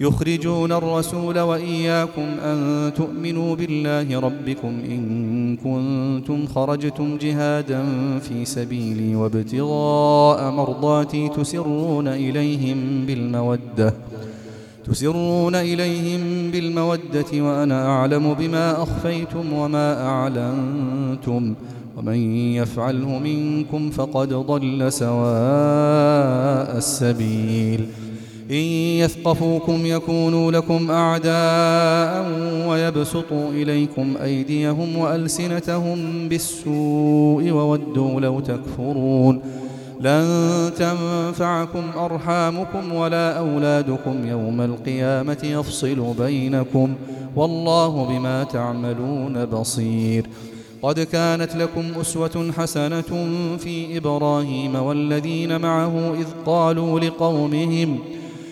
يخرجون الرسول وإياكم أن تؤمنوا بالله ربكم إن كنتم خرجتم جهادا في سبيلي وابتغاء مرضاتي تسرون إليهم بالمودة. تسرون إليهم بالمودة وأنا أعلم بما أخفيتم وما أعلنتم. ومن يفعله منكم فقد ضل سواء السبيل. إن يثقفوكم يكونوا لكم أعداء ويبسطوا إليكم أيديهم وألسنتهم بالسوء وودوا لو تكفرون لن تنفعكم أرحامكم ولا أولادكم يوم القيامة يفصل بينكم والله بما تعملون بصير قد كانت لكم أسوة حسنة في إبراهيم والذين معه إذ قالوا لقومهم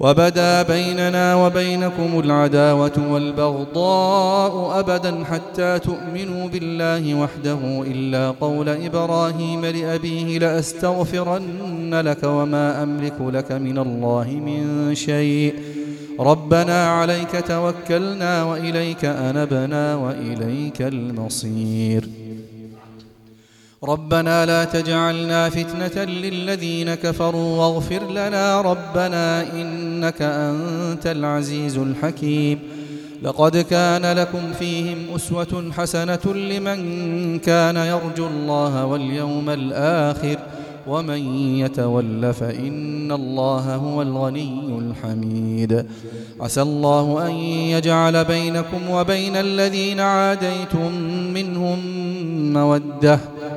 وبدا بيننا وبينكم العداوة والبغضاء أبدا حتى تؤمنوا بالله وحده إلا قول إبراهيم لأبيه لأستغفرن لك وما أملك لك من الله من شيء. ربنا عليك توكلنا وإليك أنبنا وإليك المصير. ربنا لا تجعلنا فتنة للذين كفروا واغفر لنا ربنا إنك أنت العزيز الحكيم. لقد كان لكم فيهم أسوة حسنة لمن كان يرجو الله واليوم الآخر ومن يتول فإن الله هو الغني الحميد. عسى الله أن يجعل بينكم وبين الذين عاديتم منهم مودة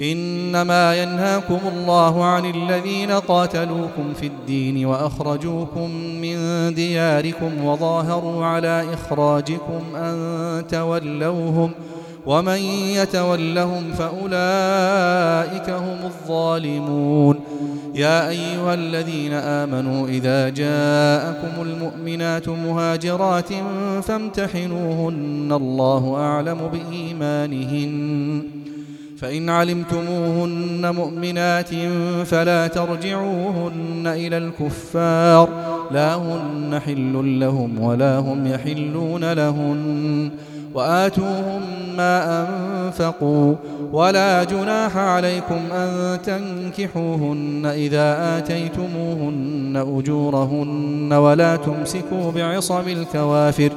إنما ينهاكم الله عن الذين قاتلوكم في الدين وأخرجوكم من دياركم وظاهروا على إخراجكم أن تولوهم ومن يتولهم فأولئك هم الظالمون. يا أيها الذين آمنوا إذا جاءكم المؤمنات مهاجرات فامتحنوهن الله أعلم بإيمانهن. فإن علمتموهن مؤمنات فلا ترجعوهن إلى الكفار. لا هن حل لهم ولا هم يحلون لهن. وآتوهم ما أنفقوا ولا جناح عليكم أن تنكحوهن إذا آتيتموهن أجورهن ولا تمسكوا بعصم الكوافر.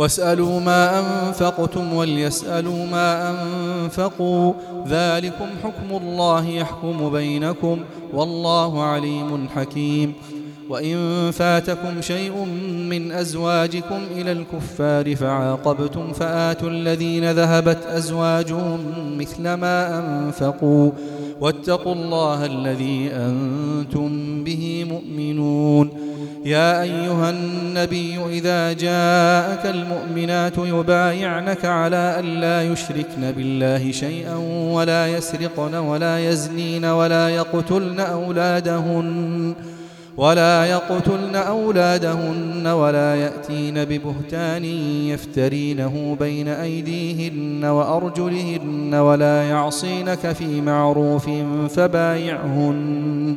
واسألوا ما أنفقتم وليسألوا ما أنفقوا. ذلكم حكم الله يحكم بينكم والله عليم حكيم. وإن فاتكم شيء من أزواجكم إلى الكفار فعاقبتم فآتوا الذين ذهبت أزواجهم مثل ما أنفقوا. واتقوا الله الذي أنتم به مؤمنون. يا أيها النبي إذا جاءك المؤمنات يبايعنك على أن لا يشركن بالله شيئا ولا يسرقن ولا يزنين ولا يقتلن أولادهن ولا يقتلن أولادهن ولا يأتين ببهتان يفترينه بين أيديهن وأرجلهن ولا يعصينك في معروف فبايعهن